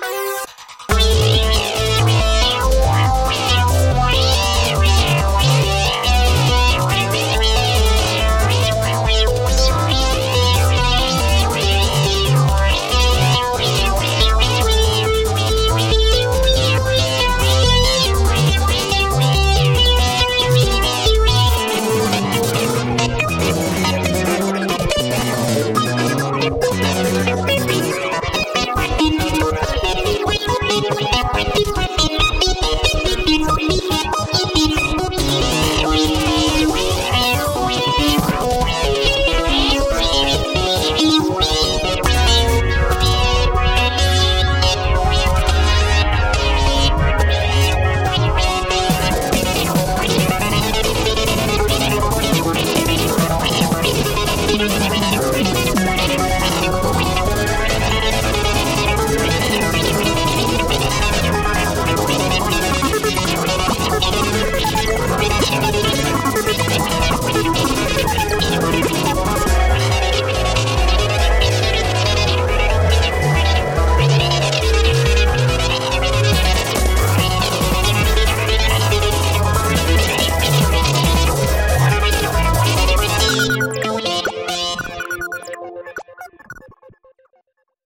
Bye.